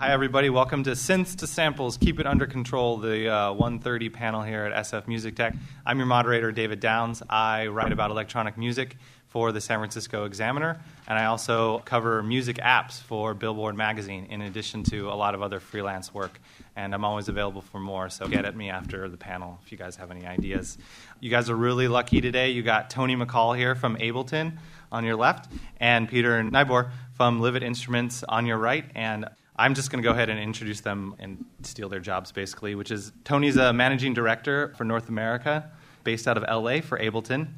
Hi, everybody. Welcome to Synths to Samples, Keep It Under Control, the uh, 130 panel here at SF Music Tech. I'm your moderator, David Downs. I write about electronic music for the San Francisco Examiner, and I also cover music apps for Billboard Magazine, in addition to a lot of other freelance work. And I'm always available for more, so get at me after the panel if you guys have any ideas. You guys are really lucky today. You got Tony McCall here from Ableton on your left, and Peter Nyboer from Livid Instruments on your right. And I'm just going to go ahead and introduce them and steal their jobs, basically, which is Tony's a managing director for North America, based out of LA for Ableton.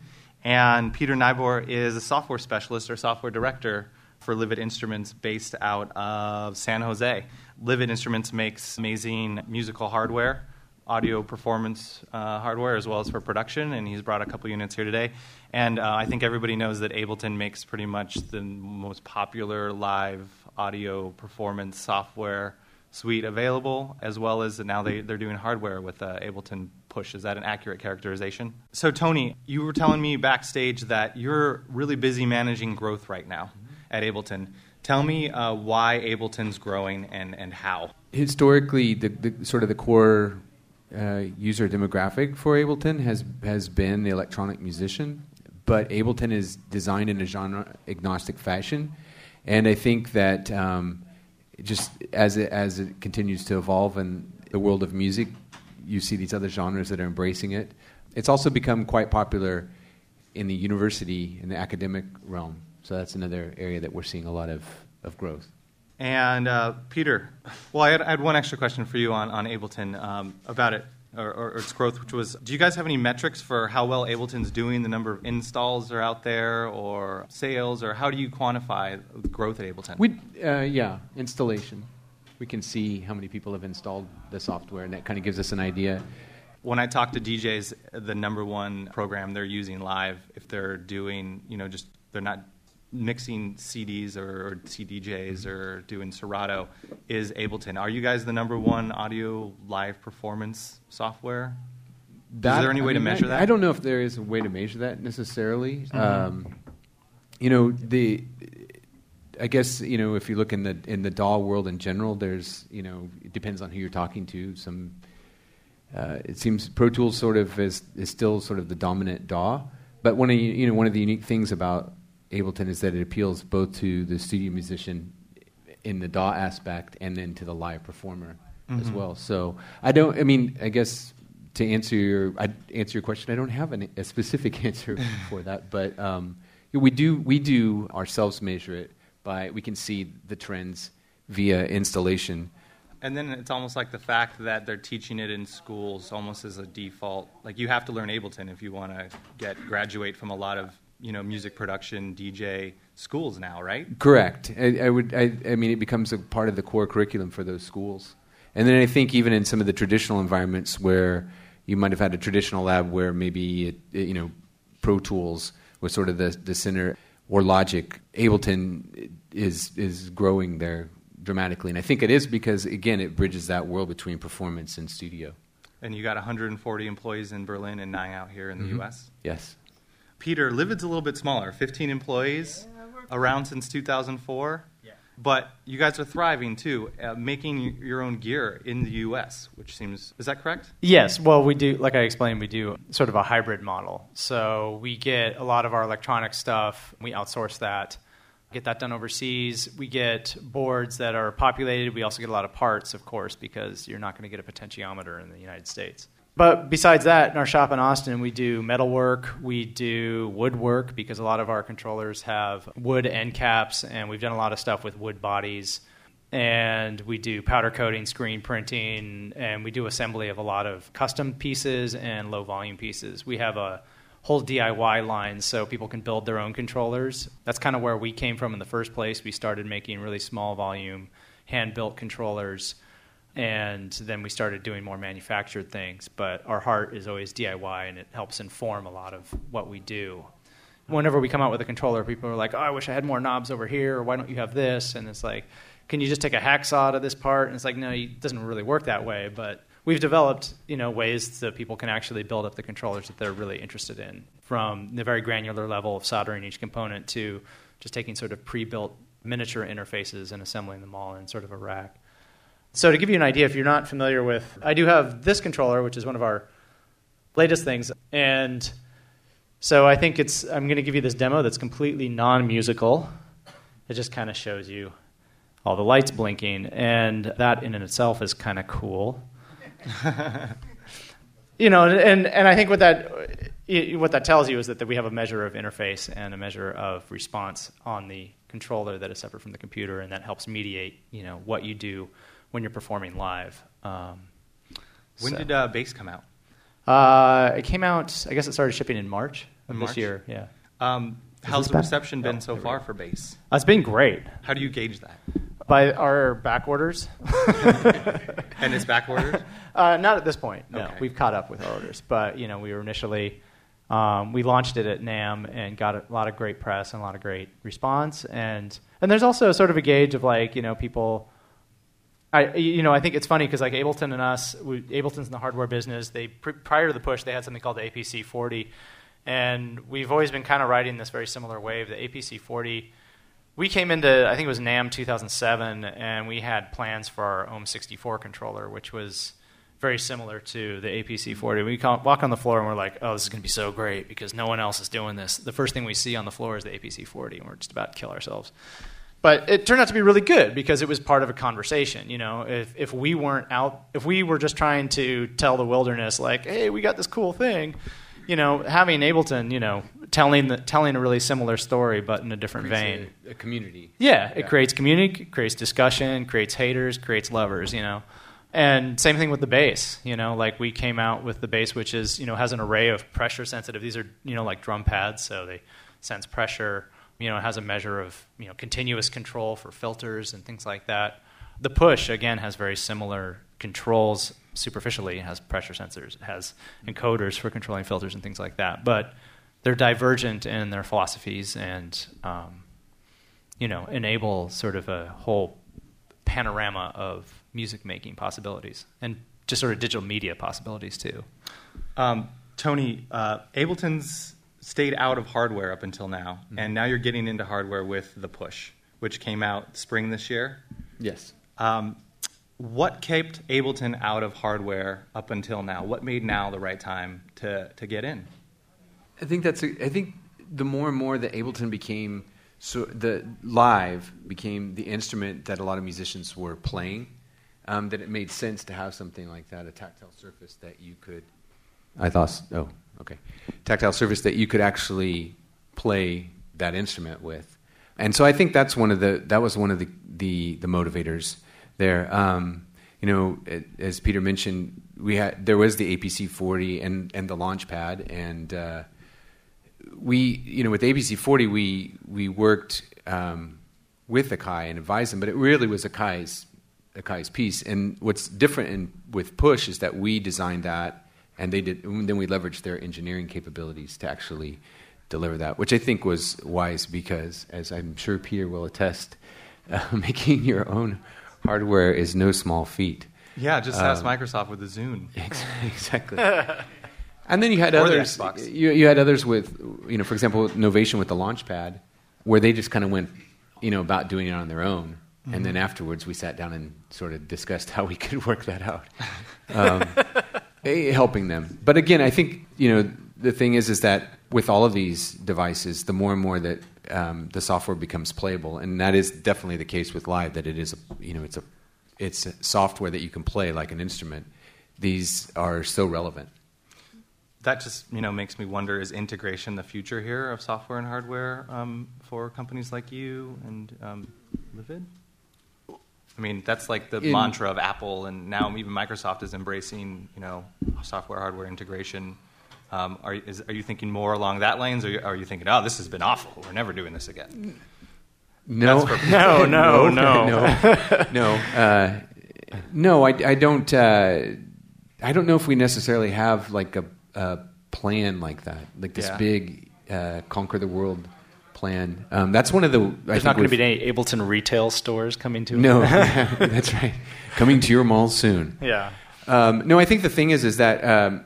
And Peter Nyboer is a software specialist or software director for Livid Instruments, based out of San Jose. Livid Instruments makes amazing musical hardware, audio performance uh, hardware, as well as for production, and he's brought a couple units here today. And uh, I think everybody knows that Ableton makes pretty much the most popular live audio performance software suite available, as well as now they, they're doing hardware with uh, Ableton Push. Is that an accurate characterization? So, Tony, you were telling me backstage that you're really busy managing growth right now at Ableton. Tell me uh, why Ableton's growing and, and how. Historically, the, the sort of the core uh, user demographic for Ableton has has been the electronic musician, but Ableton is designed in a genre agnostic fashion and I think that um, just as it, as it continues to evolve in the world of music, you see these other genres that are embracing it. It's also become quite popular in the university in the academic realm. So that's another area that we're seeing a lot of, of growth. And uh, Peter, well, I had, I had, one extra question for you on, on Ableton um, about it or, or, or, its growth, which was do you guys have any metrics for how well Ableton's doing, the number of installs are out there, or sales, or how do you quantify growth at Ableton? We, uh, yeah, installation. We can see how many people have installed the software, and that kind of gives us an idea. When I talk to DJs, the number one program they're using live, if they're doing, you know, just they're not mixing CDs or, CDJs or doing Serato is Ableton. Are you guys the number one audio live performance software? That, is there any way I mean, to measure I, that? I don't know if there is a way to measure that necessarily. Mm-hmm. Um, you know, the I guess you know if you look in the in the DAW world in general, there's you know it depends on who you're talking to. Some uh, it seems Pro Tools sort of is is still sort of the dominant DAW. But one of you know one of the unique things about Ableton is that it appeals both to the studio musician in the DAW aspect and then to the live performer mm-hmm. as well. So I don't. I mean, I guess to answer your I answer your question, I don't have an, a specific answer for that, but um, we do we do ourselves measure it by we can see the trends via installation. And then it's almost like the fact that they're teaching it in schools almost as a default. Like you have to learn Ableton if you want to get graduate from a lot of you know music production DJ schools now, right? Correct. I, I would. I, I, mean, it becomes a part of the core curriculum for those schools. And then I think even in some of the traditional environments where you might have had a traditional lab where maybe it, it, you know Pro Tools was sort of the the center or Logic, Ableton is is growing there dramatically, and I think it is because again it bridges that world between performance and studio. And you got 140 employees in Berlin and nine out here in the mm-hmm. U.S. Yes. Peter, Livid's a little bit smaller, 15 employees, around since 2004. But you guys are thriving too, uh, making your own gear in the U.S., which seems is that correct? Yes. Well, we do, like I explained, we do sort of a hybrid model. So we get a lot of our electronic stuff, we outsource that, get that done overseas. We get boards that are populated. We also get a lot of parts, of course, because you're not going to get a potentiometer in the United States. But besides that, in our shop in Austin, we do metalwork, we do woodwork because a lot of our controllers have wood end caps, and we've done a lot of stuff with wood bodies. And we do powder coating, screen printing, and we do assembly of a lot of custom pieces and low volume pieces. We have a whole DIY line so people can build their own controllers. That's kind of where we came from in the first place. We started making really small volume, hand built controllers and then we started doing more manufactured things. But our heart is always DIY, and it helps inform a lot of what we do. Whenever we come out with a controller, people are like, "Oh, I wish I had more knobs over here," or "Why don't you have this?" And it's like, "Can you just take a hacksaw to this part?" And it's like, "No, it doesn't really work that way." But we've developed, you know, ways that people can actually build up the controllers that they're really interested in, from the very granular level of soldering each component to just taking sort of pre-built miniature interfaces and assembling them all in sort of a rack. So to give you an idea, if you're not familiar with, I do have this controller, which is one of our latest things, and so I think it's. I'm going to give you this demo that's completely non-musical. It just kind of shows you all the lights blinking, and that in and itself is kind of cool. you know, and and I think what that what that tells you is that, that we have a measure of interface and a measure of response on the controller that is separate from the computer, and that helps mediate, you know, what you do when you're performing live. Um, when so. did uh, Base come out? Uh, it came out. I guess it started shipping in March of In this March? yew Yeah, Um, how's the back? reception been Oh, so far for Base? uh, it's been great. How do you gauge that? By our back orders, And it's back ordered? uh, not at this point. No, Okay. we've caught up with our orders, but you know, we were initially um, we launched it at NAMM and got a lot of great press and a lot of great response, and and there's also sort of a gauge of like you know people. I, you know, I think it's funny because like Ableton and us, we, Ableton's in the hardware business. They pr- prior to the push, they had something called the APC 40, and we've always been kind of riding this very similar wave. The APC 40, we came into I think it was NAMM 2007, and we had plans for our Ohm64 controller, which was very similar to the APC 40. We walk on the floor and we're like, oh, this is going to be so great because no one else is doing this. The first thing we see on the floor is the APC 40, and we're just about to kill ourselves. But it turned out to be really good because it was part of a conversation. You know, if if we weren't out, if we were just trying to tell the wilderness like, "Hey, we got this cool thing," you know, having Ableton, you know, telling the, telling a really similar story but in a different vein. a, a community. Yeah, it creates community, creates discussion, creates haters, creates lovers, you know. And same thing with the Base, you know, like we came out with the Base which is, you know, has an array of pressure sensitive. These are, you know, like drum pads, so they sense pressure, you know, it has a measure of, you know, continuous control for filters and things like that. The push again has very similar controls superficially, it has pressure sensors, it has encoders for controlling filters and things like that. But they're divergent in their philosophies and um, you know, enable sort of a whole panorama of music making possibilities and just sort of digital media possibilities too. Um, Tony, uh, Ableton's stayed out of hardware up until now, and now you're getting into hardware with the Push, which came out spring this year. Yes. Um, what kept Ableton out of hardware up until now? What made now the right time to, to get in? I think that's. A, I think the more and more that Ableton became so the live became the instrument that a lot of musicians were playing, um, that it made sense to have something like that, a tactile surface that you could. I thought. Oh, okay. Tactile surface that you could actually play that instrument with, and so I think that's one of the that was one of the the, the motivators there. Um, you know, it, as Peter mentioned, we had there was the APC 40 and and the Launchpad, and uh, we you know with APC 40 we we worked um, with Akai and advised them, but it really was Akai's Akai's piece. And what's different in, with Push is that we designed that, and they did. And then we leveraged their engineering capabilities to actually deliver that, which I think was wise because, as I'm sure Peter will attest, uh, making your own hardware is no small feat. Yeah, just ask Um, Microsoft with the Zune. exactly. and then you had Or others. You, you had others with, you know, for example, Novation with the Launchpad, where they just kind of went, you know, about doing it on their own. And then afterwards, we sat down and sort of discussed how we could work that out, um, helping them. But again, I think you know the thing is, is that with all of these devices, the more and more that um, the software becomes playable, and that is definitely the case with live. That it is, a, you know, it's a it's a software that you can play like an instrument. These are so relevant. That just you know makes me wonder: is integration the future here of software and hardware um, for companies like you and um, Livid? I mean, that's like the In- mantra of Apple, and now even Microsoft is embracing you know software hardware integration. Um, are, is, are you thinking more along that lanes, or are you thinking, oh, this has been awful, we're never doing this again? No, No, no, no. no, no. Uh, no, I, I don't. Uh, I don't know if we necessarily have like a, a plan like that, like this Yeah. big uh, conquer the world plan. Um, that's one of the. There's not going to be any Ableton retail stores coming to. No, that's right. Coming to your mall soon. Yeah. Um, no, I think the thing is, is that um,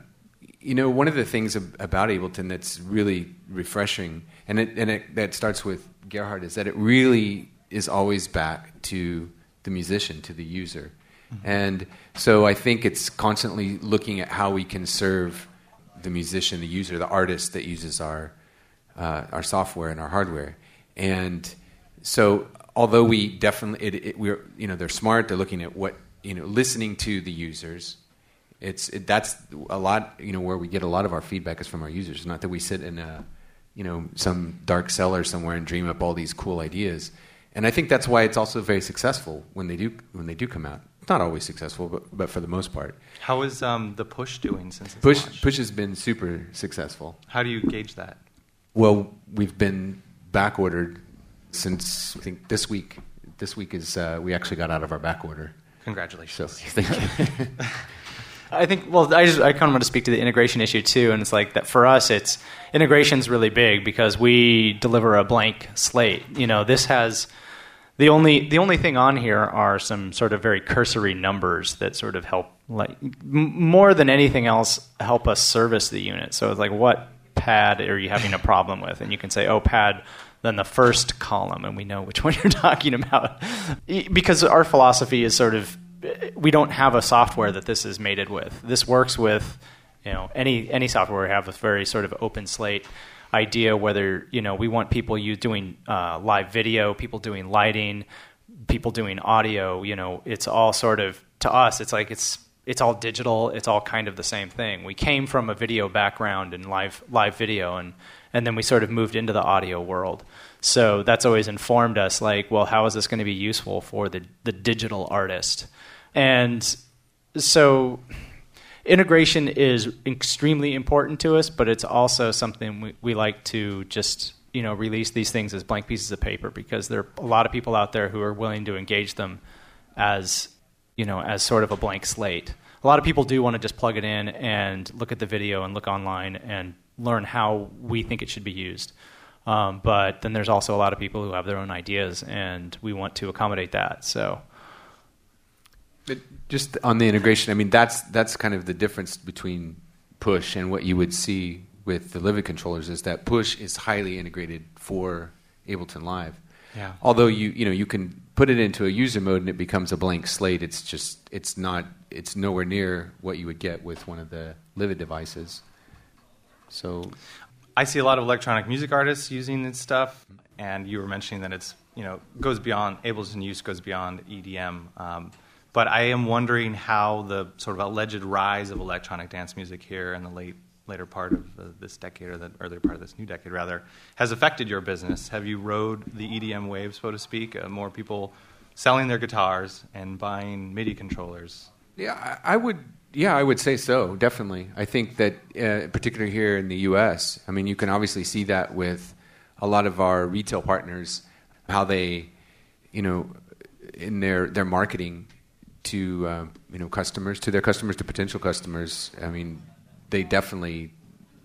you know one of the things ab- about Ableton that's really refreshing, and it, and it, that starts with Gerhard, is that it really is always back to the musician, to the user. And so I think it's constantly looking at how we can serve the musician, the user, the artist that uses our uh, our software and our hardware. And so, although we definitely, it, it, we're you know they're smart, they're looking at what you know, listening to the users. It's it, that's a lot you know where we get a lot of our feedback is from our users. Not that we sit in a you know some dark cellar somewhere and dream up all these cool ideas. And I think that's why it's also very successful when they do when they do come out. Not always successful, but, but for the most part. How is um, the push doing since it's push launched? push has been super successful. How do you gauge that? Well, we've been back ordered since I think this week. This week is uh, we actually got out of our back order. Congratulations. So thank you. I think. Well, I just I kind of want to speak to the integration issue too, and it's like that for us. It's integration's really big because we deliver a blank slate. You know, this has the only the only thing on here are some sort of very cursory numbers that sort of help, like m- more than anything else, help us service the unit. So it's like, what pad are you having a problem with? And you can say, oh, pad. Then the first column, and we know which one you're talking about, because our philosophy is sort of we don't have a software that this is mated with. This works with you know any any software we have with very sort of open slate idea. Whether you know we want people you doing uh, live video, people doing lighting, people doing audio. You know, it's all sort of to us. It's like it's it's all digital. It's all kind of the same thing. We came from a video background and live live video, and and then we sort of moved into the audio world. So that's always informed us. Like, well, how is this going to be useful for the the digital artist? And so integration is extremely important to us, but it's also something we, we like to just you know release these things as blank pieces of paper because there are a lot of people out there who are willing to engage them as you know as sort of a blank slate. A lot of people do want to just plug it in and look at the video and look online and learn how we think it should be used. Um, but then there's also a lot of people who have their own ideas, and we want to accommodate that. So. But just on the integration, I mean that's that's kind of the difference between push and what you would see with the Livid controllers is that push is highly integrated for Ableton Live. Yeah. Although you you know you can put it into a user mode and it becomes a blank slate. It's just it's not it's nowhere near what you would get with one of the Livid devices. So I see a lot of electronic music artists using this stuff, and you were mentioning that it's you know goes beyond Ableton use goes beyond EDM. Um, but I am wondering how the sort of alleged rise of electronic dance music here in the late later part of this decade or the earlier part of this new decade rather has affected your business. Have you rode the EDM wave, so to speak? Uh, more people selling their guitars and buying MIDI controllers. Yeah, I I would. Yeah, I would say so. Definitely, I think that, uh, particularly here in the U.S., I mean, you can obviously see that with a lot of our retail partners, how they, you know, in their their marketing to uh, you know customers, to their customers, to potential customers. I mean, they definitely,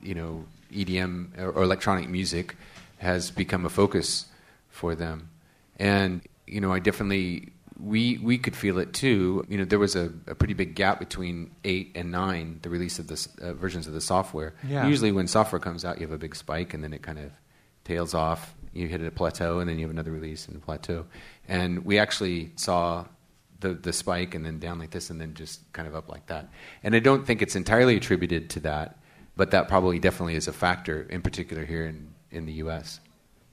you know, EDM or, or electronic music has become a focus for them, and you know, I definitely we we could feel it too. You know, there was a, a pretty big gap between eight and nine, the release of the uh, versions of the software. Yeah. Usually, when software comes out, you have a big spike, and then it kind of tails off. You hit a plateau, and then you have another release and a plateau. And we actually saw the the spike, and then down like this, and then just kind of up like that. And I don't think it's entirely attributed to that, but that probably definitely is a factor, in particular here in in the U.S.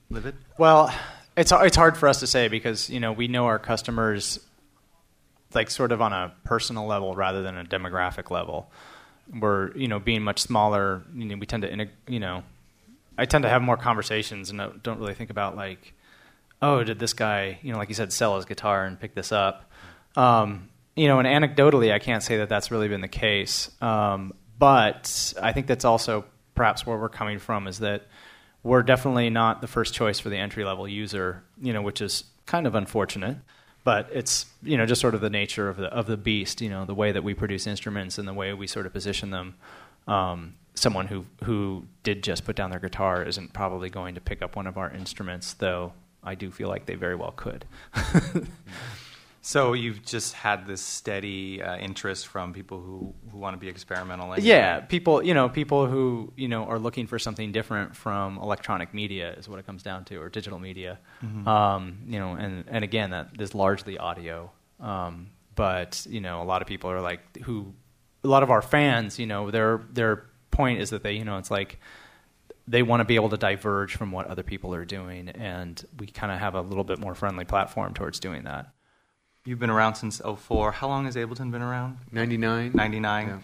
Livid? Well, it's it's hard for us to say because you know we know our customers like sort of on a personal level rather than a demographic level. We're you know being much smaller. You know, we tend to integ- you know I tend to have more conversations and don't- don't really think about like oh did this guy you know like you said sell his guitar and pick this up. Um, you know, and anecdotally, I can't say that that's really been the case. Um, but I think that's also perhaps where we're coming from is that we're definitely not the first choice for the entry level user, you know, which is kind of unfortunate. But it's you know just sort of the nature of the of the beast, you know, the way that we produce instruments and the way we sort of position them. Um, someone who who did just put down their guitar isn't probably going to pick up one of our instruments, though I do feel like they very well could. So you've just had this steady uh, interest from people who, who want to be experimental. Like Yeah, people, you know, people who you know are looking for something different from electronic media is what it comes down to, or digital media. Um, you know, and and again, that is largely audio. Um, but you know, a lot of people are like who, a lot of our fans, you know, their their point is that they, you know, it's like they want to be able to diverge from what other people are doing, and we kind of have a little bit more friendly platform towards doing that. You've been around since 04. How long has Ableton been around? 99. 99. Yeah.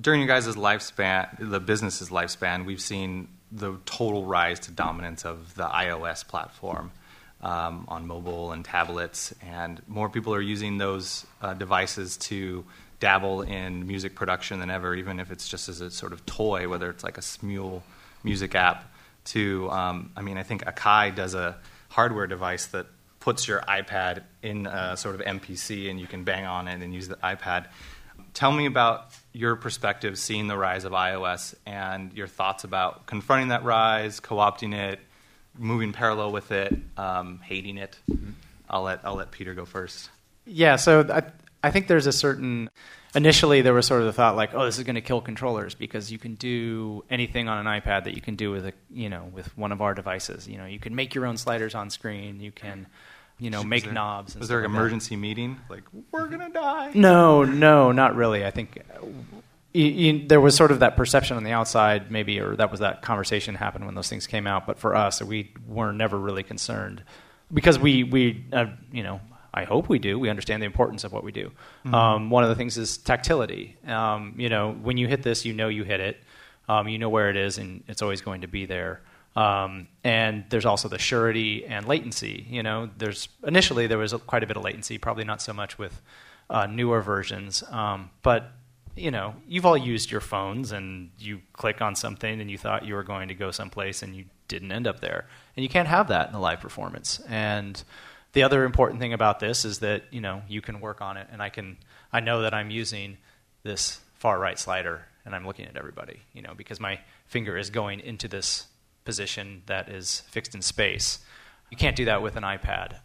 During your guys' lifespan, the business's lifespan, we've seen the total rise to dominance of the iOS platform um, on mobile and tablets, and more people are using those uh, devices to dabble in music production than ever, even if it's just as a sort of toy, whether it's like a Smule music app. To, um, I mean, I think Akai does a hardware device that puts your iPad in a sort of MPC and you can bang on it and use the iPad. Tell me about your perspective seeing the rise of iOS and your thoughts about confronting that rise, co opting it, moving parallel with it, um, hating it. I'll let, I'll let Peter go first. Yeah, so I, I think there's a certain. Initially, there was sort of the thought like, oh, this is going to kill controllers because you can do anything on an iPad that you can do with a, you know, with one of our devices. You know, you can make your own sliders on screen. You can, you know, make there- knobs. And Was there an stuff like that. emergency meeting? Like, we're going to die. No, no, not really. I think uh, you, you, there was sort of that perception on the outside, maybe, or that was that conversation happened when those things came out. But for us, we were never really concerned because we, we, uh, you know, I hope we do. We understand the importance of what we do. Um, one of the things is tactility. Um, you know, when you hit this, you know you hit it. Um, you know where it is, and it's always going to be there. Um, and there's also the surety and latency. You know, there's initially there was a, quite a bit of latency, probably not so much with uh, newer versions, um, but you know, you've all used your phones and you click on something and you thought you were going to go someplace and you didn't end up there, and you can't have that in the live performance. And the other important thing about this is that you know you can work on it, and I can I know that I'm using this far right slider and I'm looking at everybody, you know, because my finger is going into this position that is fixed in space. You can't do that with an iPad.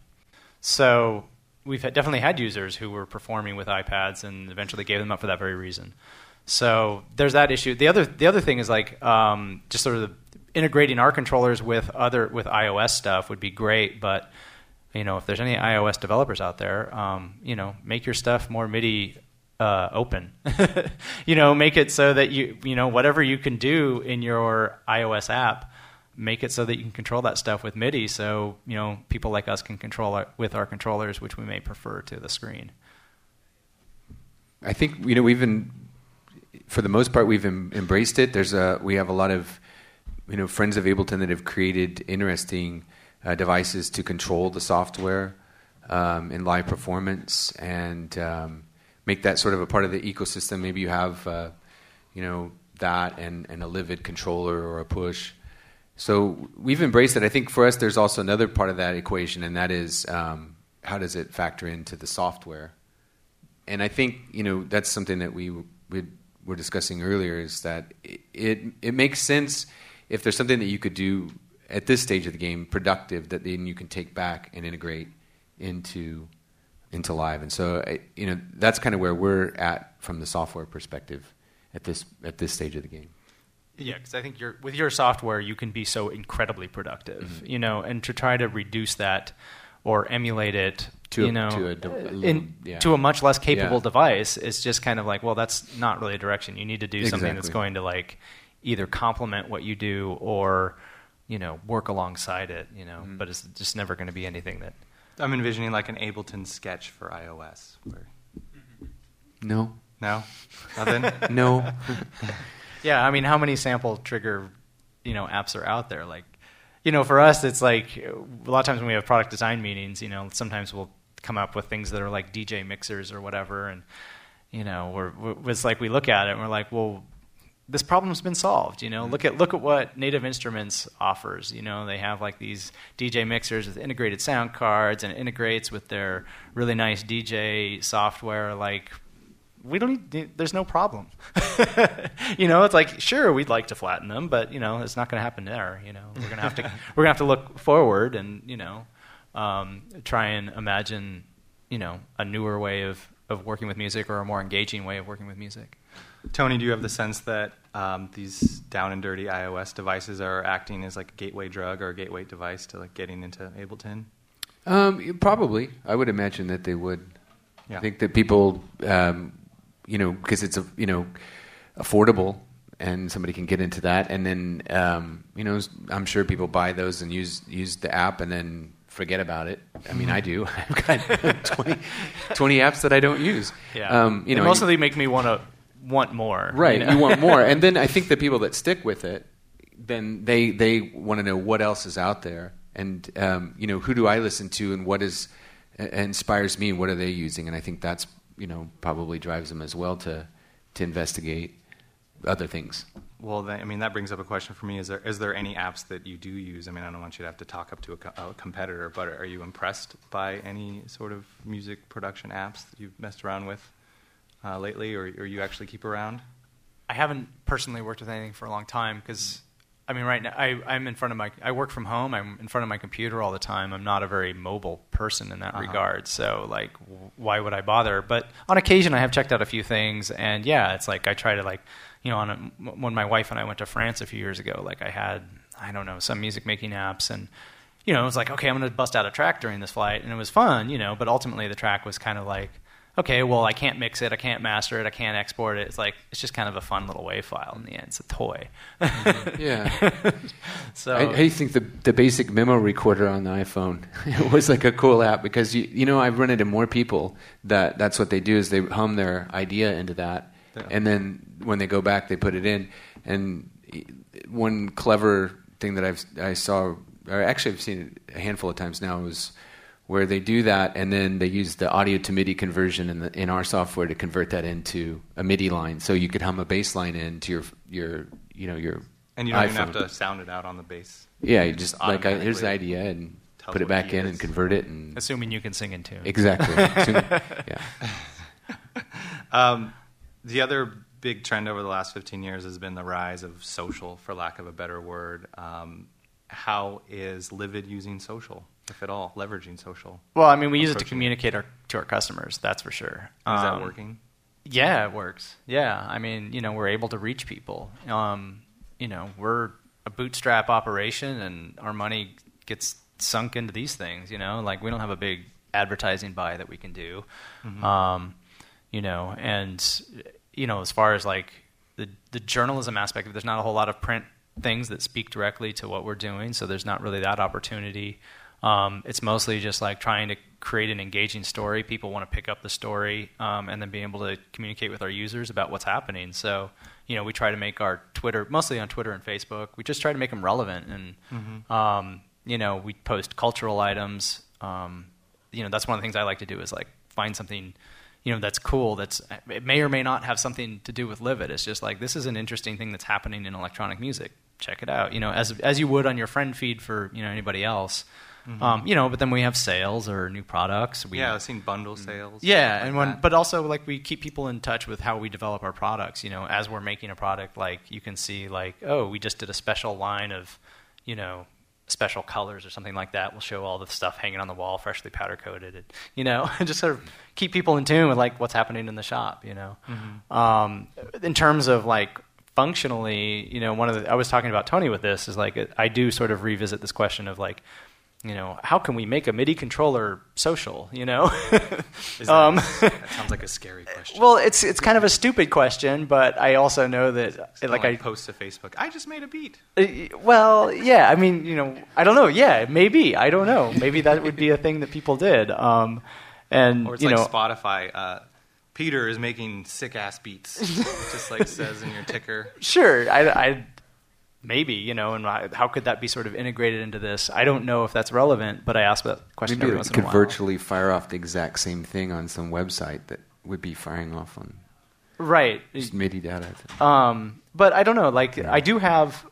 So we've definitely had users who were performing with iPads and eventually gave them up for that very reason. So there's that issue. The other the other thing is like um, just sort of integrating our controllers with other with iOS stuff would be great, but you know if there's any iOS developers out there, um, you know make your stuff more MIDI uh, open. you know make it so that you you know whatever you can do in your iOS app, make it so that you can control that stuff with MIDI. So you know people like us can control it with our controllers, which we may prefer to the screen. I think you know we've been, for the most part, we've em- embraced it. There's a we have a lot of you know friends of Ableton that have created interesting uh, devices to control the software um, in live performance and um, make that sort of a part of the ecosystem. Maybe you have uh, you know that and, and a Livid controller or a push. So we've embraced it. I think for us, there's also another part of that equation, and that is um, how does it factor into the software? And I think you know that's something that we, we were discussing earlier is that it, it makes sense if there's something that you could do at this stage of the game productive that then you can take back and integrate into into live. And so you know that's kind of where we're at from the software perspective at this at this stage of the game Yeah, because I think you're, with your software, you can be so incredibly productive, Mm-hmm. you know, and to try to reduce that or emulate it, To you a- know, to a de- uh, in, yeah. to a much less capable Yeah. device, it's just kind of like, well, that's not really a direction. You need to do something that's going to like either complement what you do or, you know, work alongside it, you know, Mm-hmm. but it's just never going to be anything that. I'm envisioning like an Ableton sketch for iOS. Where, no no? Nothing? no Yeah, I mean, how many sample trigger, you know, apps are out there? Like, you know, for us, it's like a lot of times when we have product design meetings, you know, sometimes we'll come up with things that are like DJ mixers or whatever, and you know, we're, we're it's like we look at it and we're like, well, this problem's been solved. You know, mm-hmm. look at look at what Native Instruments offers. You know, they have like these DJ mixers with integrated sound cards, and it integrates with their really nice DJ software. Like, we don't need. There's no problem. you know, it's like sure we'd like to flatten them, but you know, it's not going to happen there. You know, we're gonna have to we're gonna have to look forward and you know, um, try and imagine you know a newer way of of working with music or a more engaging way of working with music. Tony, do you have the sense that um, these down and dirty iOS devices are acting as like a gateway drug or a gateway device to like getting into Ableton? um, probably I would imagine that they would Yeah. I think that people, um, you know, because it's a you know affordable and somebody can get into that, and then um, you know I'm sure people buy those and use use the app and then forget about it. I mean, I do. I've got 20, 20 apps that I don't use. Yeah. Um, you And know, most of them make me want to want more. Right, You, you, want more, and then I think the people that stick with it, then they they want to know what else is out there, and um, you know who do I listen to, and what is uh, inspires me, and what are they using, and I think that's you know probably drives them as well to to investigate other things. Well, then, I mean, that brings up a question for me. Is there is there any apps that you do use? I mean, I don't want you to have to talk up to a, co- a competitor, but are you impressed by any sort of music production apps that you've messed around with uh, lately, or, or you actually keep around? I haven't personally worked with anything for a long time because, I mean, right now I, I'm in front of my. I work from home. I'm in front of my computer all the time. I'm not a very mobile person in that Uh-huh. regard. So, like, w- why would I bother? But on occasion, I have checked out a few things, and yeah, it's like I try to like, you know, on a, when my wife and I went to France a few years ago, like I had I don't know some music making apps and. You know, it was like, okay, I'm going to bust out a track during this flight, and it was fun, you know. But ultimately, the track was kind of like, okay, well, I can't mix it, I can't master it, I can't export it. It's like it's just kind of a fun little WAV file in the end. It's a toy. Mm-hmm. Yeah. so I, I think the the basic memo recorder on the iPhone was like a cool app because you you know I've run into more people that that's what they do is they hum their idea into that Yeah. and then when they go back they put it in and one clever thing that I've I saw or actually I've seen it a handful of times now was where they do that and then they use the audio to MIDI conversion in the, in our software to convert that into a MIDI line so you could hum a bass line into your your you know your And you don't even have to sound it out on the bass. Yeah, you just like I, here's the idea and put it back in is. and convert it and assuming you can sing in tune. exactly. Soon- yeah. Um, the other big trend over the last 15 years has been the rise of social, for lack of a better word. Um, how is Livid using social, if at all, leveraging social? Well, I mean, we use it to communicate our, to our customers. That's for sure. Is that Um, working? Yeah, it works. Yeah, I mean, you know, we're able to reach people. Um, you know, we're a bootstrap operation, and our money gets sunk into these things. You know, like we don't have a big advertising buy that we can do. Um, you know, and you know, as far as like the the journalism aspect of it, there's not a whole lot of print things that speak directly to what we're doing, so there's not really that opportunity. Um, it's mostly just like trying to create an engaging story. People want to pick up the story um, and then be able to communicate with our users about what's happening. So, you know, we try to make our Twitter, mostly on Twitter and Facebook, we just try to make them relevant. And, um, you know, we post cultural items. Um, you know, that's one of the things I like to do is like find something, you know, that's cool. That's it may or may not have something to do with Livid. It's just like this is an interesting thing that's happening in electronic music. Check it out. You know, as as you would on your friend feed for you know anybody else. Um, you know, but then we have sales or new products. We, yeah, I've seen bundle sales. yeah, like and when, that. but also like we keep people in touch with how we develop our products. You know, as we're making a product, like you can see, like oh, we just did a special line of, you know, special colors or something like that. We'll show all the stuff hanging on the wall, freshly powder coated. And, you know, and just sort of keep people in tune with like what's happening in the shop. You know, um, in terms of like functionally, you know, one of the I was talking about Tony with this is like I do sort of revisit this question of like you know, how can we make a MIDI controller social? You know, that, um, that sounds like a scary question. well, it's it's kind of a stupid question, but I also know that like I post to Facebook. I just made a beat. uh, well, yeah, I mean, you know, I don't know. Yeah, maybe I don't know. Maybe that would be a thing that people did. Um, and Or it's you like know, Spotify. Uh, Peter is making sick ass beats. It just like says in your ticker. sure, I, I maybe you know, and how could that be sort of integrated into this? I don't know if that's relevant, but I ask that question Maybe every it once in could virtually fire off the exact same thing on some website that would be firing off on right? just MIDI data. Um, but I don't know. Like I do have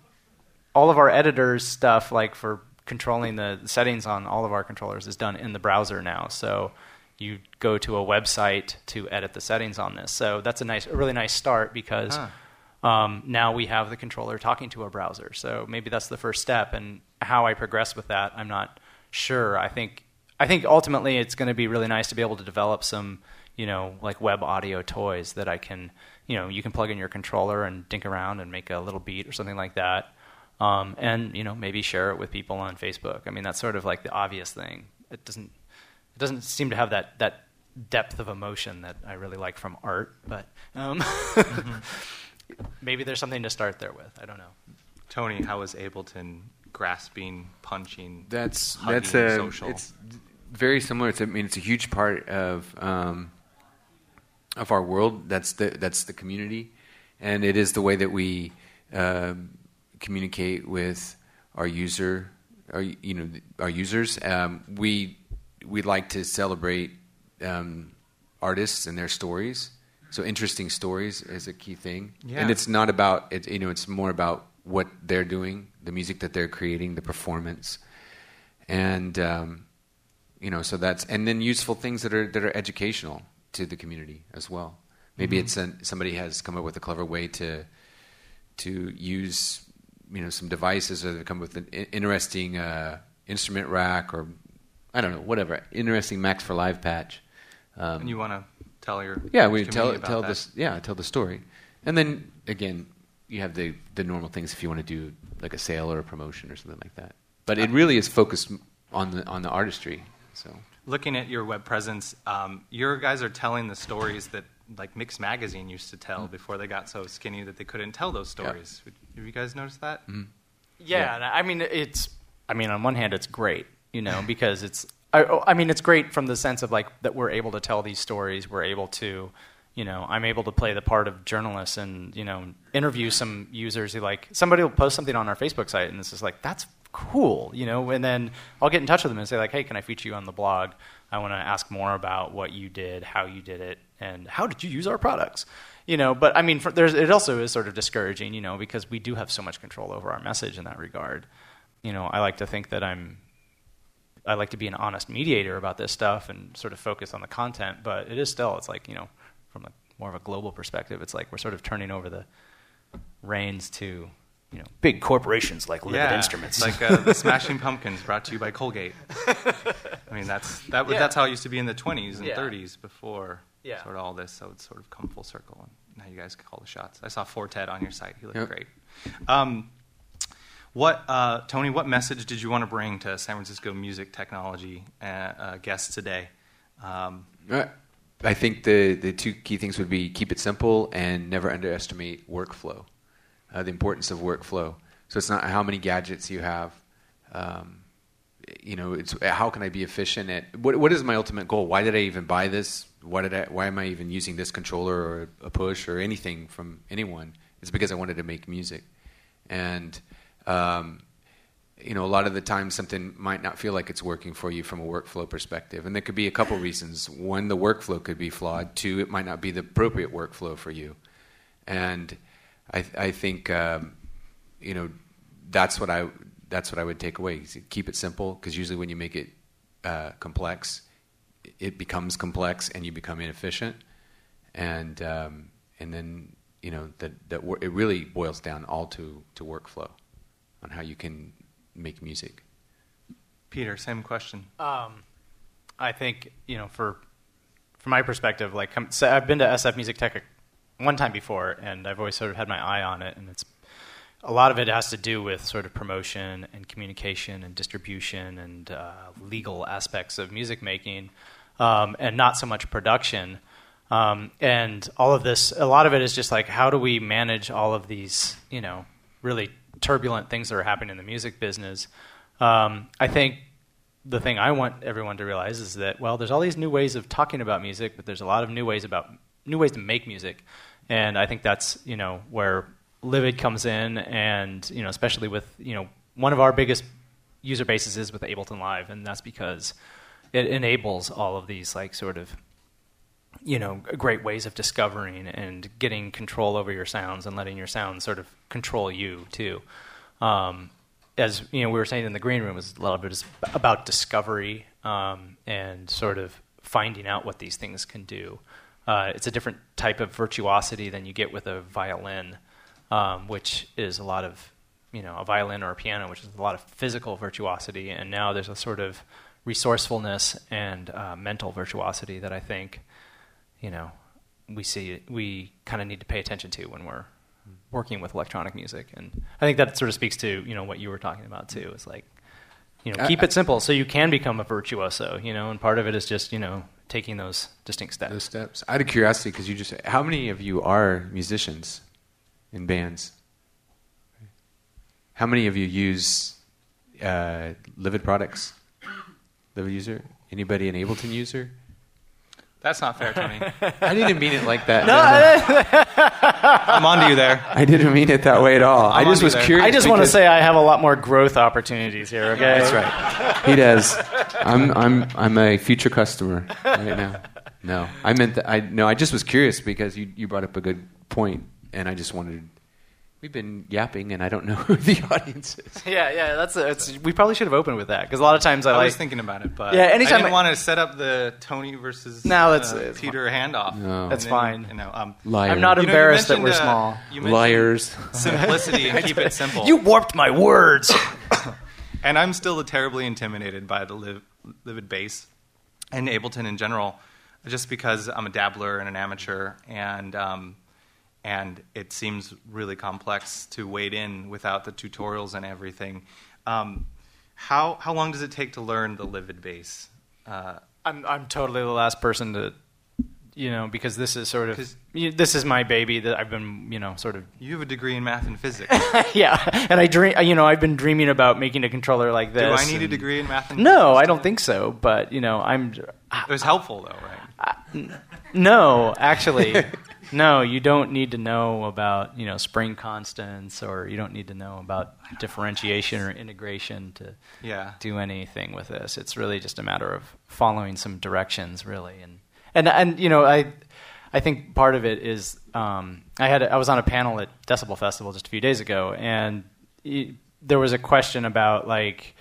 all of our editors stuff, like for controlling the settings on all of our controllers, is done in the browser now. So you go to a website to edit the settings on this. So that's a nice, a really nice start because. Ah. Um, now we have the controller talking to a browser, so maybe that's the first step. And how I progress with that, I'm not sure. I think I think ultimately it's going to be really nice to be able to develop some, you know, like web audio toys that I can, you know, you can plug in your controller and dink around and make a little beat or something like that. Um, and you know, maybe share it with people on Facebook. I mean, that's sort of like the obvious thing. It doesn't it doesn't seem to have that that depth of emotion that I really like from art. But um, mm-hmm. Maybe there's something to start there with. I don't know. Tony, how is Ableton grasping, punching? That's hugging, that's a social? it's very similar. It's, I mean, it's a huge part of um, of our world. That's the that's the community, and it is the way that we uh, communicate with our user, our you know our users. Um, we we like to celebrate um, artists and their stories. So interesting stories is a key thing, Yeah. and it's not about it. You know, it's more about what they're doing, the music that they're creating, the performance, and um, you know, so that's and then useful things that are that are educational to the community as well. Maybe Mhm. it's an, somebody has come up with a clever way to to use you know some devices or they've come up with an interesting uh, instrument rack or I don't know whatever interesting Max for Live patch. Um, and you want to tell your yeah, we tell about tell that? this yeah tell the story, and then again you have the the normal things if you want to do like a sale or a promotion or something like that. But it really is focused on the on the artistry. So Looking at your web presence, um, your guys are telling the stories that like Mix Magazine used to tell before they got so skinny that they couldn't tell those Mm. Yeah. stories. Have you guys noticed that? Mhm. Yeah, Yeah. and I mean it's. I mean, on one hand, it's great, you know, because it's. I, oh, I mean, it's great from the sense of like that we're able to tell these stories. We're able to, you know, I'm able to play the part of journalist and you know interview some users who like somebody will post something on our Facebook site and it's just like that's cool, you know, and then I'll get in touch with them and say like, hey, can I feature you on the blog? I want to ask more about what you did, how you did it, and how did you use our products you know but i mean for, there's it also is sort of discouraging you know because we do have so much control over our message in that regard you know i like to think that i'm i like to be an honest mediator about this stuff and sort of focus on the content but it is still it's like you know from a more of a global perspective it's like we're sort of turning over the reins to you know big corporations like Livid yeah, Instruments like uh, the Smashing Pumpkins, brought to you by Colgate. I mean, that's that. was Yeah. That's how it used to be in the 20s and Yeah. 30s before Yeah. sort of all this. So it's sort of come full circle, and now you guys call the shots. I saw Four Tet on your site. He looked Yep. great. Um, what uh, Tony? What message did you want to bring to San Francisco music technology uh, uh, guests today? Um, Uh, I think the, the two key things would be keep it simple and never underestimate workflow, uh, the importance of workflow. So it's not how many gadgets you have. Um, you know, it's how can I be efficient at what, what is my ultimate goal? Why did I even buy this? Why did I, why am I even using this controller or a push or anything from anyone? It's because I wanted to make music, and um, you know, a lot of the time something might not feel like it's working for you from a workflow perspective. And there could be a couple reasons. One, the workflow could be flawed. Two, it might not be the appropriate workflow for you. And I, I think, um, you know, that's what I, that's what I would take away. Keep it simple, because usually when you make it uh, complex, it becomes complex and you become inefficient. And, um, and then, you know, that, that it really boils down all to, to workflow on how you can make music. Peter, same question. Um, I think you know, for from my perspective, like so I've been to SF Music Tech one time before, and I've always sort of had my eye on it, and it's a lot of it has to do with sort of promotion and communication and distribution and uh, legal aspects of music making, um, and not so much production. Um, and all of this, a lot of it is just like, how do we manage all of these, you know, really turbulent things that are happening in the music business? Um, I think the thing I want everyone to realize is that well, there's all these new ways of talking about music, but there's a lot of new ways about new ways to make music, and I think that's you know where Livid comes in, and you know especially with you know one of our biggest user bases is with Ableton Live, and that's because it enables all of these like sort of you know great ways of discovering and getting control over your sounds and letting your sounds sort of control you too. Um, as you know, we were saying in the green room, is a lot of it is about discovery um, and sort of finding out what these things can do. Uh, it's a different type of virtuosity than you get with a violin, um, which is a lot of you know a violin or a piano, which is a lot of physical virtuosity, and now there's a sort of resourcefulness and uh, mental virtuosity that I think you know we see we kind of need to pay attention to when we're working with electronic music and i think that sort of speaks to you know what you were talking about too it's like you know I- keep it simple so you can become a virtuoso you know and part of it is just you know taking those distinct steps. Those steps. Out of curiosity, because you just, how many of you are musicians in bands? How many of you use uh, Livid products? Livid user? Anybody an Ableton user? That's not fair, Tony. I didn't mean it like that. No, I'm on to you there. I didn't mean it that way at all. i I'm just was there. curious. I just want to say I have a lot more growth opportunities here. Okay, That's right. He does. I'm I'm I'm a future customer right now. No, I meant that. I no. I just was curious because you you brought up a good point, and I just wanted. We've been yapping, and I don't know who the audience is. Yeah, yeah. That's a, it's, we probably should have opened with that because a lot of times I, I like. was thinking about it, but Yeah, anytime I didn't I- want to set up the Tony versus No, that's uh, it's Peter handoff. No. That's then, fine. You know, um, Liar. I'm not you know, embarrassed that we're uh, small. you Liars. Simplicity and keep it simple. You warped my words. and I'm still terribly intimidated by the live, Livid Base and Ableton in general, just because I'm a dabbler and an amateur, and um, and it seems really complex to wade in without the tutorials and everything. Um, how how long does it take to learn the Livid Base? Uh, I'm I'm totally the last person to, you know, because this is sort of you- this is my baby that I've been, you know, sort of you have a degree in math and physics. yeah, and I dream, you know, I've been dreaming about making a controller like this. Do I need a degree in math and No? I don't think so. But you know, I'm It was helpful though, right? no, actually, no. You don't need to know about you know spring constants, or you don't need to know about differentiation or integration to Yeah. do anything with this. It's really just a matter of following some directions, really. And and and you know, I I think part of it is um, I had I was on a panel at Decibel Festival just a few days ago, and y there was a question about like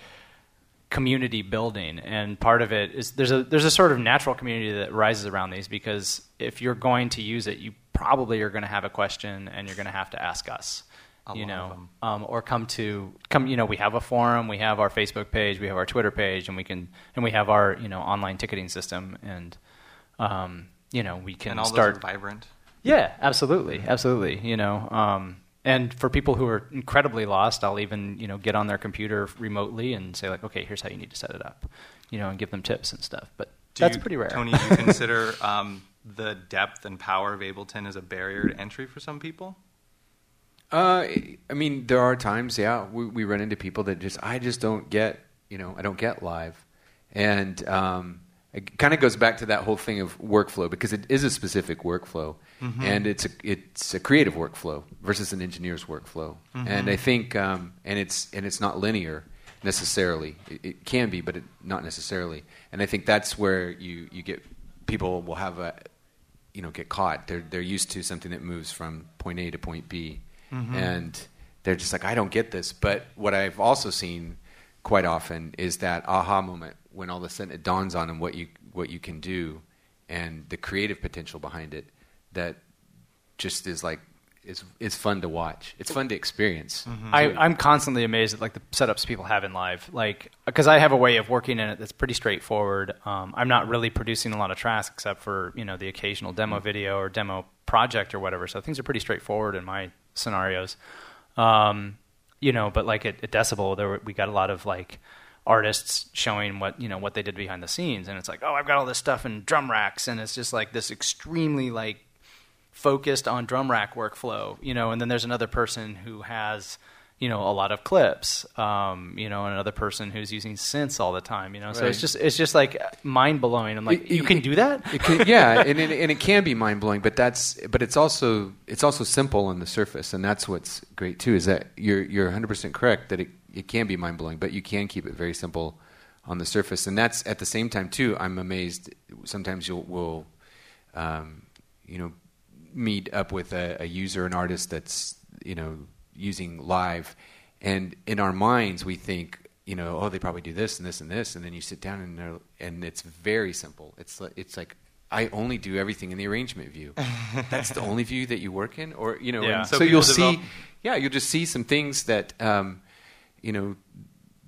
community building and part of it is there's a there's a sort of natural community that rises around these because if you're going to use it you probably are going to have a question and you're going to have to ask us A you know um, or come to come you know we have a forum we have our facebook page we have our twitter page and we can and we have our you know online ticketing system and um, you know we can and all start those are vibrant. yeah, absolutely, absolutely. You know, um, and for people who are incredibly lost, I'll even you know get on their computer remotely and say like, okay, here's how you need to set it up, you know, and give them tips and stuff. But Do that's you- pretty rare. Tony, do you consider um, the depth and power of Ableton as a barrier to entry for some people? Uh, I mean, there are times, yeah, we, we run into people that just, I just don't get, you know, I don't get live. And um, it kind of goes back to that whole thing of workflow because it is a specific workflow. Mm-hmm. And it's a, it's a creative workflow versus an engineer's workflow. And I mm-hmm. think, um, and, it's, and it's not linear necessarily. It, it can be, but it, not necessarily. And I think that's where you, you get people will have a, you know get caught. They're they're used to something that moves from point A to point B, mm-hmm. and they're just like, I don't get this. But what I've also seen quite often is that aha moment when all of a sudden it dawns on them what you what you can do, and the creative potential behind it. That just is like it's it's fun to watch. It's fun to experience. I, I'm constantly amazed at like the setups people have in live, like because I have a way of working in it that's pretty straightforward. Um, I'm not really producing a lot of tracks except for you know the occasional demo video or demo project or whatever. So things are pretty straightforward in my scenarios. Um, you know, but like at, at Decibel, there were, we got a lot of like artists showing what you know what they did behind the scenes, and it's like, oh, I've got all this stuff in drum racks, and it's just like this extremely like focused on drum rack workflow, you know, and then there's another person who has, you know, a lot of clips, um, you know, and another person who's using synths all the time, you know. So it's just it's just like mind blowing. I'm like, It- you it- can do that? It can, yeah, and it, and it can be mind blowing, but that's but it's also it's also simple on the surface, and that's what's great too. Is that you're you're 100 percent correct that it it can be mind blowing, but you can keep it very simple on the surface, and that's at the same time too. I'm amazed. Sometimes you'll will, um, you know, meet up with a, a user, an artist that's you know using live, and in our minds we think you know oh they probably do this and this and this, and then you sit down and and it's very simple. It's li- it's like I only do everything in the arrangement view. That's the only view that you work in, or you know. Yeah. So so you'll see, yeah, you'll just see some things that um, you know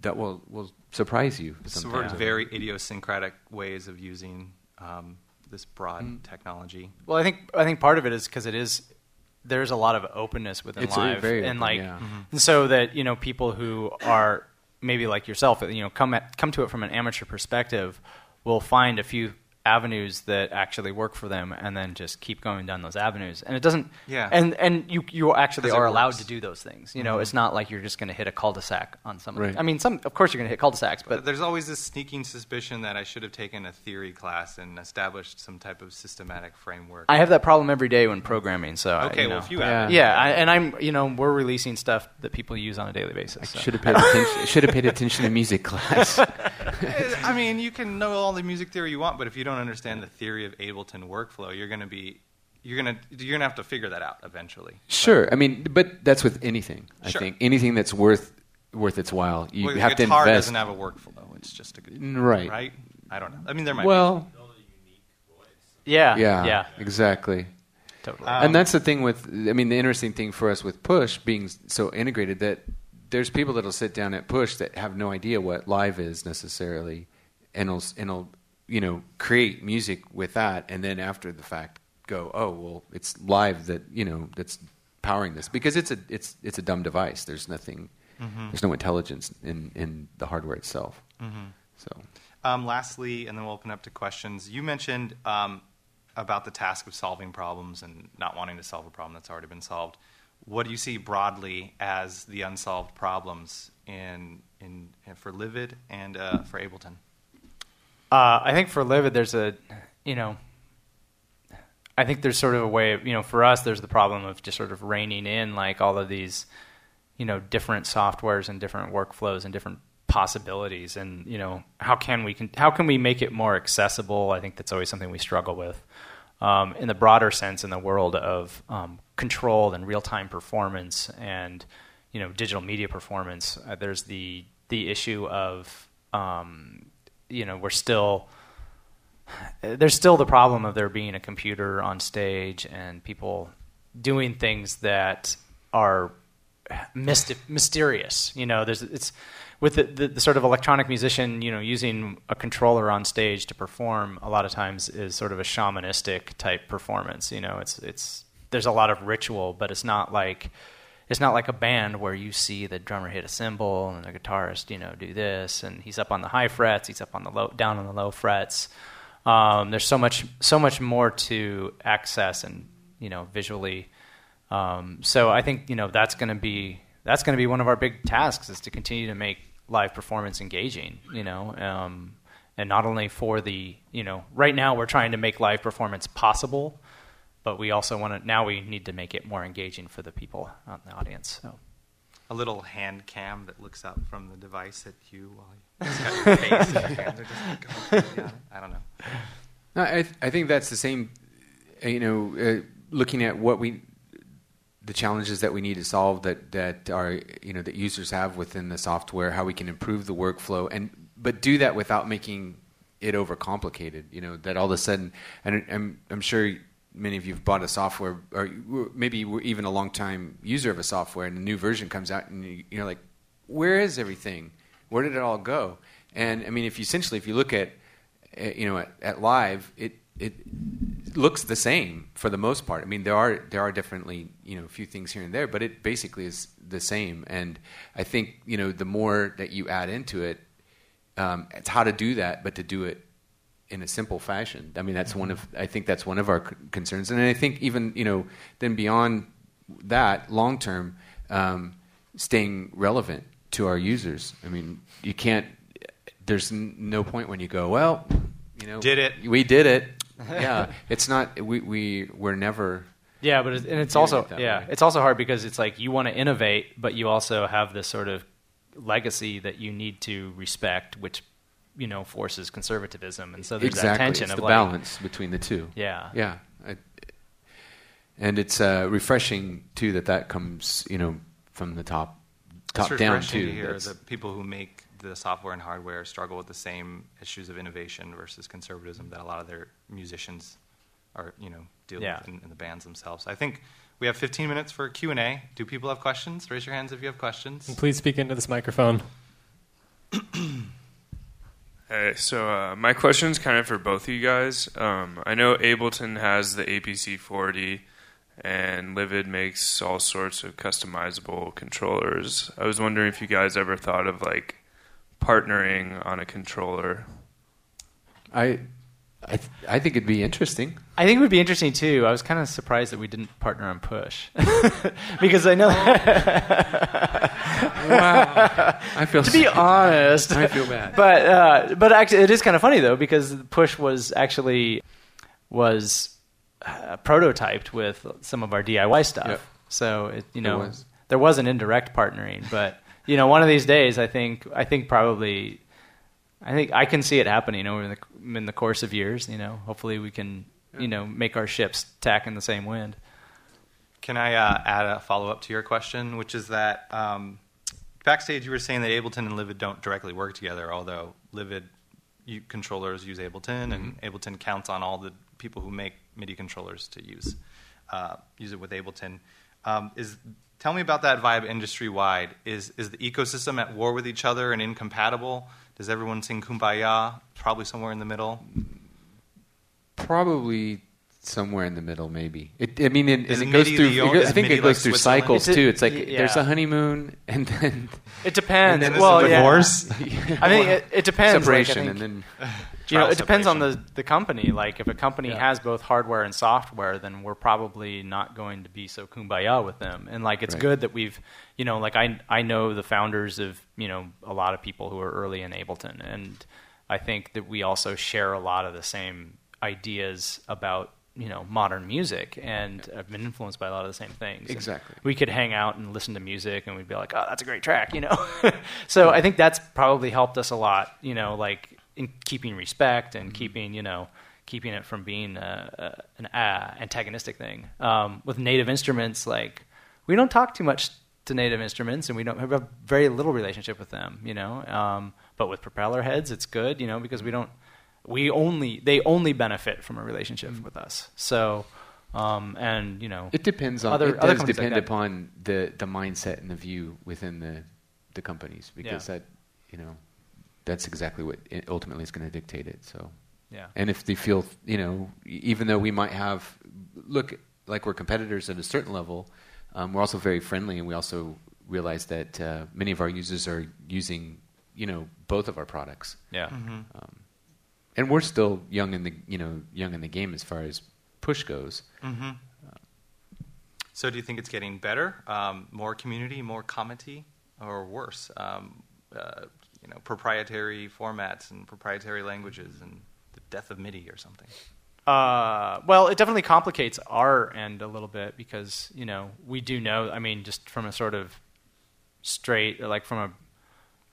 that will will surprise you. Sort of very idiosyncratic ways of using um, this broad Mm. technology. Well, I think I think part of it is because it is there's a lot of openness within It's live, very and open, like, yeah. and so that you know people who are maybe like yourself, you know, come at, come to it from an amateur perspective, will find a few avenues that actually work for them, and then just keep going down those avenues. And it doesn't. Yeah. And and you you actually 'Cause it are allowed to do those things. You know, mm-hmm. it's not like you're just going to hit a cul-de-sac on something. Right. I mean, some of course you're going to hit cul-de-sacs, But but there's always this sneaking suspicion that I should have taken a theory class and established some type of systematic framework. I have that problem every day when programming. So I- okay, you well, if you Yeah. have it. Yeah, I, and I'm, you know, we're releasing stuff that people use on a daily basis. so. Should have paid attention. Should have paid attention to music class. I mean, you can know all the music theory you want, but if you don't understand the theory of Ableton workflow, you're going to be you're going to you're going to have to figure that out eventually. Sure, I mean, but that's with anything. I Sure. think anything that's worth worth its while, you well, have to invest. guitar invest. doesn't have a workflow; it's just a guitar, right. right? I don't know. I mean, there might. Well, Yeah, yeah, yeah, exactly. totally. Um, and that's the thing with. I mean, the interesting thing for us with Push being so integrated that there's people that'll sit down at Push that have no idea what live is necessarily, and will and will you know create music with that, and then after the fact go, oh well, it's live that you know that's powering this because it's a it's it's a dumb device. There's nothing. Mm-hmm. There's no intelligence in in the hardware itself. So Um, lastly, and then we'll open up to questions. You mentioned um, about the task of solving problems and not wanting to solve a problem that's already been solved. What do you see broadly as the unsolved problems in, in, for Livid and uh, for Ableton? Uh, I think for Livid, there's a, you know, I think there's sort of a way you know, for us, there's the problem of just sort of reining in like all of these, you know, different softwares and different workflows and different possibilities. And, you know, how can we, con- how can we make it more accessible? I think that's always something we struggle with. Um, in the broader sense, in the world of um, control and real-time performance and, you know, digital media performance, uh, there's the, the issue of, um, you know, we're still, there's still the problem of there being a computer on stage and people doing things that are mysti- mysterious. You know, there's it's with the, the, the sort of electronic musician, you know, using a controller on stage to perform a lot of times is sort of a shamanistic type performance. You know, it's it's there's a lot of ritual, but it's not like it's not like a band where you see the drummer hit a cymbal and the guitarist, you know, do this, and he's up on the high frets, he's up on the low, down on the low frets. Um, there's so much, so much more to access and you know visually. Um, so I think you know that's going to be that's going to be one of our big tasks is to continue to make live performance engaging. You know, um, and not only for the you know right now we're trying to make live performance possible, but we also want to now we need to make it more engaging for the people out in the audience. So. A little hand cam that looks up from the device at you while you your face in your hands are just like going crazy. I don't know. No, I, I think that's the same. You know, uh, looking at what we, the challenges that we need to solve that that are you know that users have within the software, how we can improve the workflow, and but do that without making it overcomplicated. You know, that all of a sudden, and I'm I'm sure many of you have bought a software, or maybe you were even a long time user of a software, and a new version comes out, and you, you're like, where is everything? Where did it all go? And I mean, if you essentially, if you look at uh, you know at, at live it it looks the same for the most part i mean there are there are definitely you know a few things here and there but it basically is the same and i think you know the more that you add into it um, it's how to do that but to do it in a simple fashion. I mean that's one of i think that's one of our c- concerns. And i think even you know then beyond that long term um, staying relevant to our users. I mean you can't there's n- no point when you go well you know Did it. we did it. Yeah. It's not we we we're never Yeah, but it's, and it's also it yeah, way. it's also hard because it's like you want to innovate, but you also have this sort of legacy that you need to respect, which you know forces conservatism, and so there's exactly that tension it's of the like, balance between the two Yeah, yeah I, and it's uh, refreshing too that that comes you know from the top top it's down refreshing too to hear That's- that people who make the software and hardware struggle with the same issues of innovation versus conservatism that a lot of their musicians are, you know, deal Yeah. with in, in the bands themselves. I think we have 15 minutes for Q and A. Do people have questions? Raise your hands if you have questions. And please speak into this microphone. Hey, so uh, my question is kind of for both of you guys. Um, I know Ableton has the APC 40, and Livid makes all sorts of customizable controllers. I was wondering if you guys ever thought of like partnering on a controller. I I, th- I think it'd be interesting. I think it would be interesting too. I was kind of surprised that we didn't partner on Push because I know. Wow. I feel to be so- honest, I feel bad. but uh, but actually, it is kind of funny though because Push was actually was uh, prototyped with some of our DIY stuff. Yep. So it, you It know was. there was an indirect partnering, but you know one of these days, I think I think probably. I think I can see it happening over the in the course of years. You know, hopefully we can, you know, make our ships tack in the same wind. Can I uh, add a follow up to your question, which is that um, backstage you were saying that Ableton and Livid don't directly work together, although Livid you, controllers use Ableton, and Ableton counts on all the people who make MIDI controllers to use uh, use it with Ableton. Um, is tell me about that vibe industry wide. Is is the ecosystem at war with each other and incompatible? Does everyone sing Kumbaya? Probably somewhere in the middle. Probably somewhere in the middle, maybe. It, I mean, it, Is and it goes through. the it goes- I think it goes like through cycles it- too. It's like y- there's a honeymoon, and then It depends. And then well, there's a yeah. divorce. I mean, it, it depends. like, separation, think- and then you know, Trial it depends on the, the company. Like, if a company Yeah. has both hardware and software, then we're probably not going to be so kumbaya with them. And like, it's Right. good that we've, you know, like I I know the founders of you know a lot of people who are early in Ableton, and I think that we also share a lot of the same ideas about you know modern music, and I've been influenced by a lot of the same things. And Exactly. we could hang out and listen to music, and we'd be like, "Oh, that's a great track," you know. so I think that's probably helped us a lot, you know, like in keeping respect and keeping, you know, keeping it from being uh, uh, an uh, antagonistic thing. Um, with native instruments, like we don't talk too much to native instruments, and we don't have a very little relationship with them, you know. Um, but with Propellerheads, it's good, you know, because we don't. We only they only benefit from a relationship with us. So, um, and you know, it depends on. Other- it other does companies like depend that. upon the the mindset and the view within the the companies because Yeah. that you know that's exactly what ultimately is going to dictate it. So yeah. And if they feel, you know, even though we might have, look like we're competitors at a certain level, um, we're also very friendly, and we also realize that uh, many of our users are using, you know, both of our products, Yeah. um, and we're still young in the, you know, young in the game as far as push goes. hmm So, do you think it's getting better, um, more community, more comity, or worse? Um, uh, you know, proprietary formats and proprietary languages, and the death of MIDI or something. Uh, well, it definitely complicates our end a little bit because you know we do know. I mean, just from a sort of straight, like from a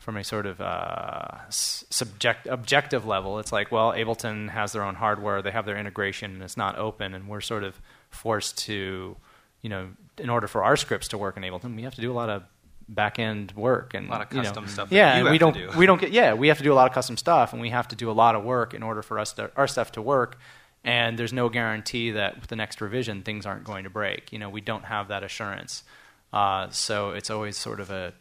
from a sort of uh, subject objective level, it's like, well, Ableton has their own hardware, they have their integration, and it's not open, and we're sort of forced to, you know, in order for our scripts to work in Ableton, we have to do a lot of back end work and A lot of you know, custom stuff that Yeah, we don't do. we don't get yeah we have to do a lot of custom stuff, and we have to do a lot of work in order for us to, our stuff to work. And there's no guarantee that with the next revision things aren't going to break. You know, we don't have that assurance. Uh, so it's always sort of a,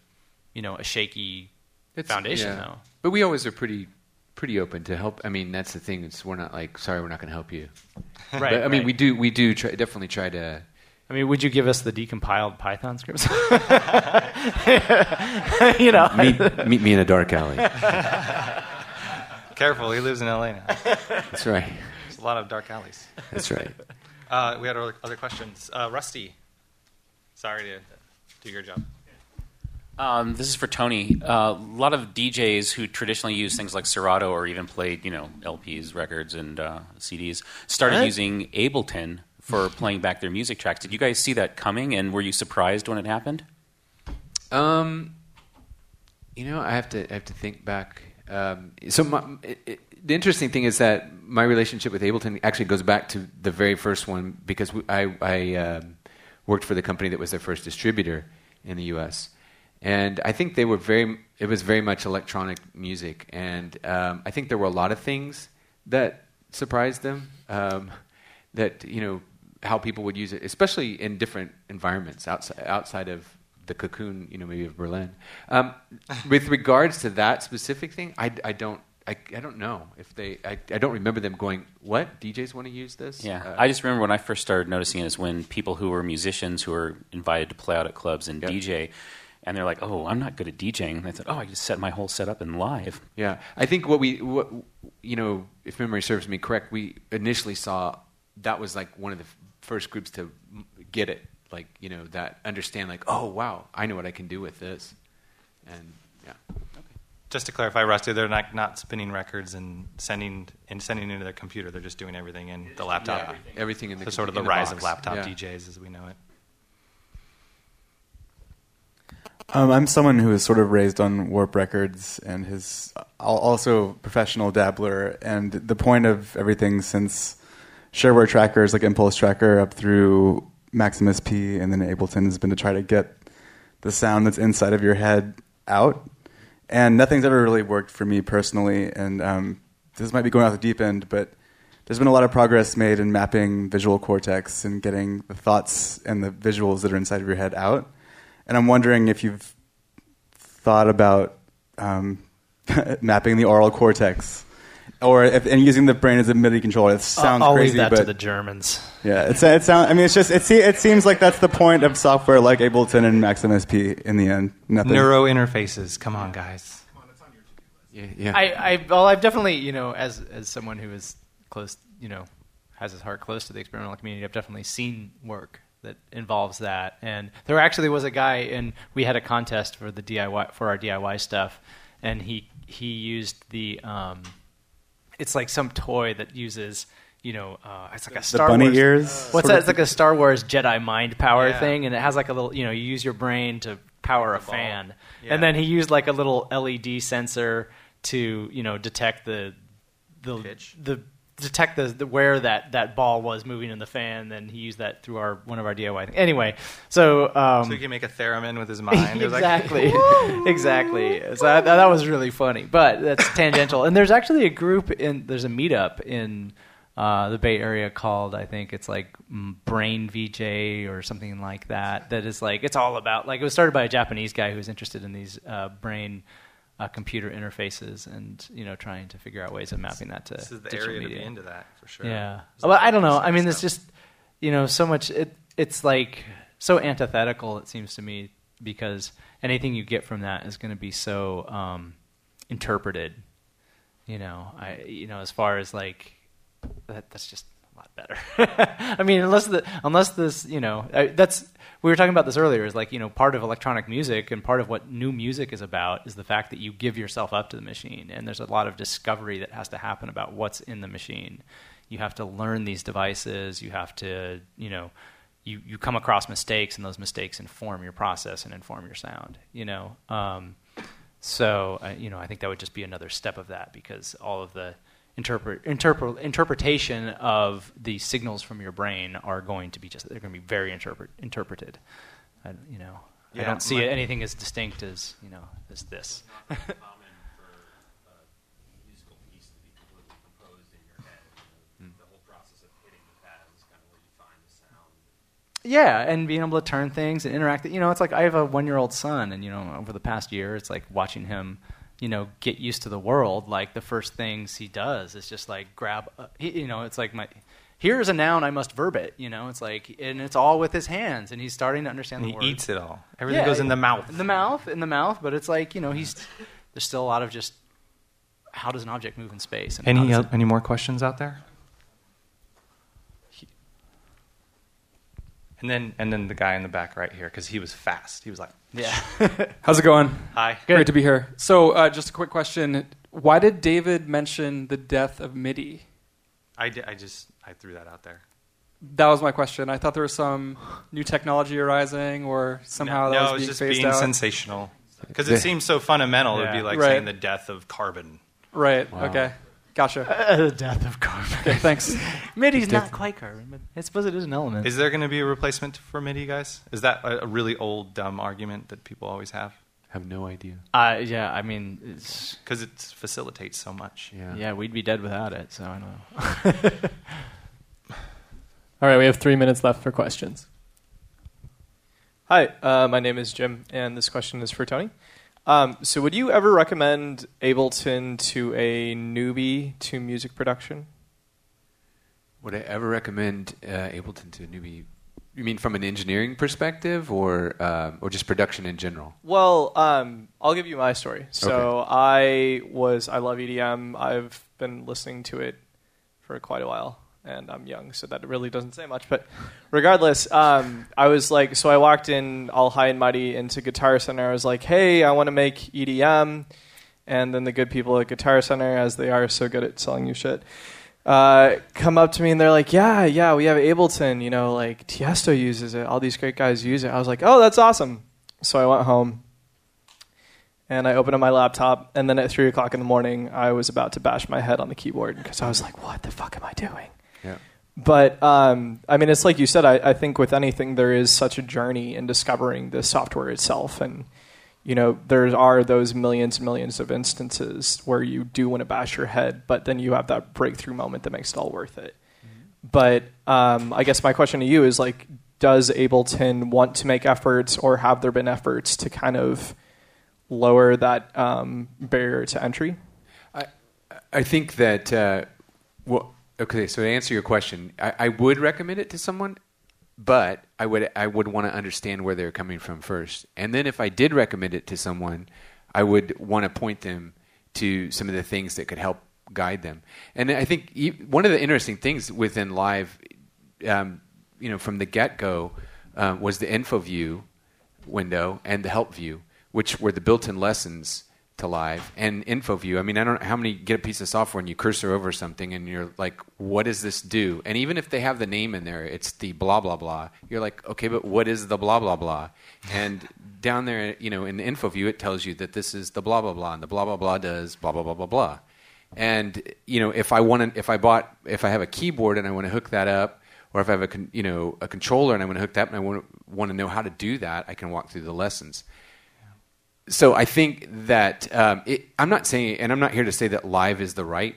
you know, a shaky It's- foundation yeah. though. But we always are pretty, pretty open to help. I mean, that's the thing. It's we're not like, sorry, we're not going to help you. Right. But, I mean, right. we do, we do try, definitely try to. I mean, would you give us the decompiled Python scripts? you know, Meet, meet me in a dark alley. Careful, he lives in LA now. That's right. There's a lot of dark alleys. That's right. Uh, we had other, other questions. Uh, Rusty, sorry to do your job. Um, this is for Tony. Uh, a lot of DJs who traditionally use things like Serato or even played, you know, LPs, records, and uh, CDs started What? using Ableton for playing back their music tracks. Did you guys see that coming, and were you surprised when it happened? Um, you know, I have to I have to think back. Um, so my, it, it, the interesting thing is that my relationship with Ableton actually goes back to the very first one because we, I, I um, worked for the company that was their first distributor in the U.S. And I think they were very. It was very much electronic music, and um, I think there were a lot of things that surprised them. Um, that you know how people would use it, especially in different environments outside outside of the cocoon, you know, maybe of Berlin. Um, with regards to that specific thing, I, I don't. I, I don't know if they. I, I don't remember them going. What DJs want to use this? Yeah, Uh, I just remember when I first started noticing it is when people who were musicians who were invited to play out at clubs and Yep. DJ, and they're like, "Oh, I'm not good at DJing." And I said, "Oh, I just set my whole setup in live." Yeah, I think what we, what, you know, if memory serves me correct, we initially saw that was like one of the first groups to get it, like you know, that understand, like, oh wow, I know what I can do with this, and yeah, Just to clarify, Rusty, they're not, not spinning records and sending and sending into their computer. They're just doing everything in the laptop. yeah, everything in the So sort of in the rise box. of laptop Yeah. DJs as we know it. Um, I'm someone who is sort of raised on Warp Records and has also professional dabbler. And the point of everything since shareware trackers like Impulse Tracker up through Max/MSP and then Ableton has been to try to get the sound that's inside of your head out. And nothing's ever really worked for me personally. And um, this might be going off the deep end, but there's been a lot of progress made in mapping visual cortex and getting the thoughts and the visuals that are inside of your head out. And I'm wondering if you've thought about um, mapping the oral cortex, or if, and using the brain as a MIDI controller. It sounds I'll crazy, leave that but to the Germans. yeah, it's it sounds. I mean, it's just it, se- it seems like that's the point of software like Ableton and Max/MSP. In the end, nothing. Neuro interfaces. Come on, guys. yeah, yeah. I, I well, I've definitely, you know, as as someone who is close, you know, has his heart close to the experimental community, I've definitely seen work that involves that. And there actually was a guy, and we had a contest for the DIY for our DIY stuff, and he he used the, um, it's like some toy that uses. You know, uh, it's like a Star the Star bunny Wars. ears. What's that? It's like a Star Wars Jedi mind power Yeah. thing, and it has like a little. You know, you use your brain to power a ball. fan, Yeah. and then he used like a little LED sensor to you know detect the the Pitch. the detect the, the where that, that ball was moving in the fan. Then he used that through our one of our DIY. Thing. Anyway, so um, So he can make a theremin with his mind. Was like, exactly, exactly. So that, that was really funny, but that's tangential. And there's actually a group in there's a meetup in uh, the Bay Area called I think it's like Brain VJ or something like that. That is like it's all about like it was started by a Japanese guy who was interested in these uh, brain. Uh, computer interfaces and you know trying to figure out ways of mapping that to this is the digital area to media. be into that for sure. Yeah. Well, I don't know. I mean, it's just you know so much. It it's like so antithetical. It seems to me because anything you get from that is going to be so um, interpreted. You know, I you know as far as like that that's just a lot better. I mean, unless the unless this you know I, that's we were talking about this earlier. Is like you know part of electronic music and part of what new music is about is the fact that you give yourself up to the machine, and there's a lot of discovery that has to happen about what's in the machine. You have to learn these devices. You have to you know. You, you come across mistakes, and those mistakes inform your process and inform your sound. You know, um, so uh, you know, I think that would just be another step of that because all of the interpret, interpret, interpretation of the signals from your brain are going to be just they're going to be very interpret, interpreted. I, you know, I don't see my- anything as distinct as you know as this. Hmm. Yeah, and being able to turn things and interact. You know, it's like I have a one-year-old son, and you know, over the past year, it's like watching him, you know, get used to the world. Like the first things he does is just like grab. A, he, you know, it's like my. Here's a noun, I must verb it. You know, it's like, and it's all with his hands, and he's starting to understand And the he words. eats it all. Everything Yeah, goes in the mouth. In the mouth, in the mouth. But it's like you know, he's there's still a lot of just how does an object move in space? Any uh, any more questions out there? And then and then the guy in the back right here because he was fast. He was like, yeah. How's it going? "Hi." Great to be here. So, uh, just a quick question: Why did David mention the death of MIDI? I, di- I just I threw that out there. That was my question. I thought there was some new technology arising, or somehow no, that no, was it was being just phased being out. sensational because it seems so fundamental. It'd be like Right. saying the death of carbon. right. Wow. Okay. Gotcha. the death of carbon. Okay. Thanks. MIDI's not quite carbon, but I suppose it is an element. Is there going to be a replacement for MIDI, guys? Is that a, a really old dumb argument that people always have? have no idea. Uh, yeah, I mean, it's, Because it facilitates so much. Yeah. yeah, we'd be dead without it. So I don't know. All right, we have three minutes left for questions. Hi, uh, my name is Jim, and this question is for Tony. Um, so, would you ever recommend Ableton to a newbie to music production? Would I ever recommend uh, Ableton to a newbie? You mean from an engineering perspective, or uh, or just production in general? Well, um, I'll give you my story. So I was I love EDM. I've been listening to it for quite a while, and I'm young, so that really doesn't say much. But regardless, um, I was like, so I walked in all high and mighty into Guitar Center. I was like, hey, I want to make EDM, and then the good people at Guitar Center, as they are so good at selling you shit. Uh, come up to me and they're like, "Yeah, yeah, we have Ableton. You know, like Tiesto uses it. All these great guys use it." I was like, "Oh, that's awesome." So I went home and I opened up my laptop. And then at three o'clock in the morning, I was about to bash my head on the keyboard because I was like, "What the fuck am I doing?" But um, I mean, it's like you said. I, I think with anything, there is such a journey in discovering the software itself, and you know, there are those millions and millions of instances where you do want to bash your head, but then you have that breakthrough moment that makes it all worth it. But um, I guess my question to you is like, does Ableton want to make efforts, or have there been efforts to kind of lower that um, barrier to entry? I think that uh, well, okay. So to answer your question, I, I would recommend it to someone, but I would I would want to understand where they're coming from first, and then if I did recommend it to someone, I would want to point them to some of the things that could help guide them. And I think one of the interesting things within live, um, you know, from the get go, uh, was the info view window and the help view, which were the built-in lessons to live and info view. I mean, I don't know how many get a piece of software and you cursor over something and you're like, what does this do? And even if they have the name in there, it's the blah blah blah. You're like, okay, but what is the blah blah blah? And down there, you know, in the info view, it tells you that this is the blah blah blah, and the blah blah blah does blah blah blah blah blah. And you know, if I want to, if I bought, if I have a keyboard and I want to hook that up, or if I have a con, you know a controller and I want to hook that up and I want to know how to do that, I can walk through the lessons. So I think that um, it, I'm not saying, and I'm not here to say that Live is the right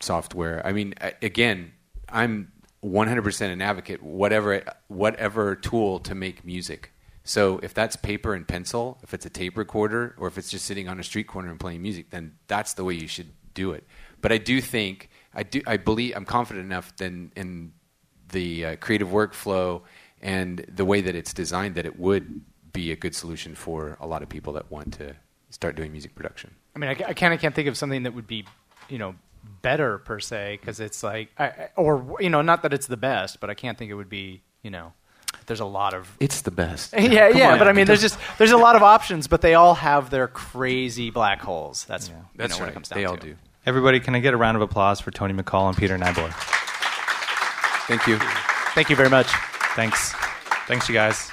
software. I mean, again, I'm 100% an advocate whatever whatever tool to make music. So if that's paper and pencil, if it's a tape recorder, or if it's just sitting on a street corner and playing music, then that's the way you should do it. But I do think I do I believe I'm confident enough then in the uh, creative workflow and the way that it's designed that it would be a good solution for a lot of people that want to start doing music production. I mean, I, ca- I kind of can't think of something that would be, you know, better per se because it's like, I, I- or you know, not that it's the best, but I can't think it would be, you know, there's a lot of. It's the best. yeah, Come yeah, on. but I mean, there's just there's a lot of options, but they all have their crazy black holes. That's you That's know, what right. it comes down to. They to. all do. Everybody, can I get a round of applause for Tony McCall and Peter Nyboer? Thank you. Thank you very much. Thanks. Thanks, you guys.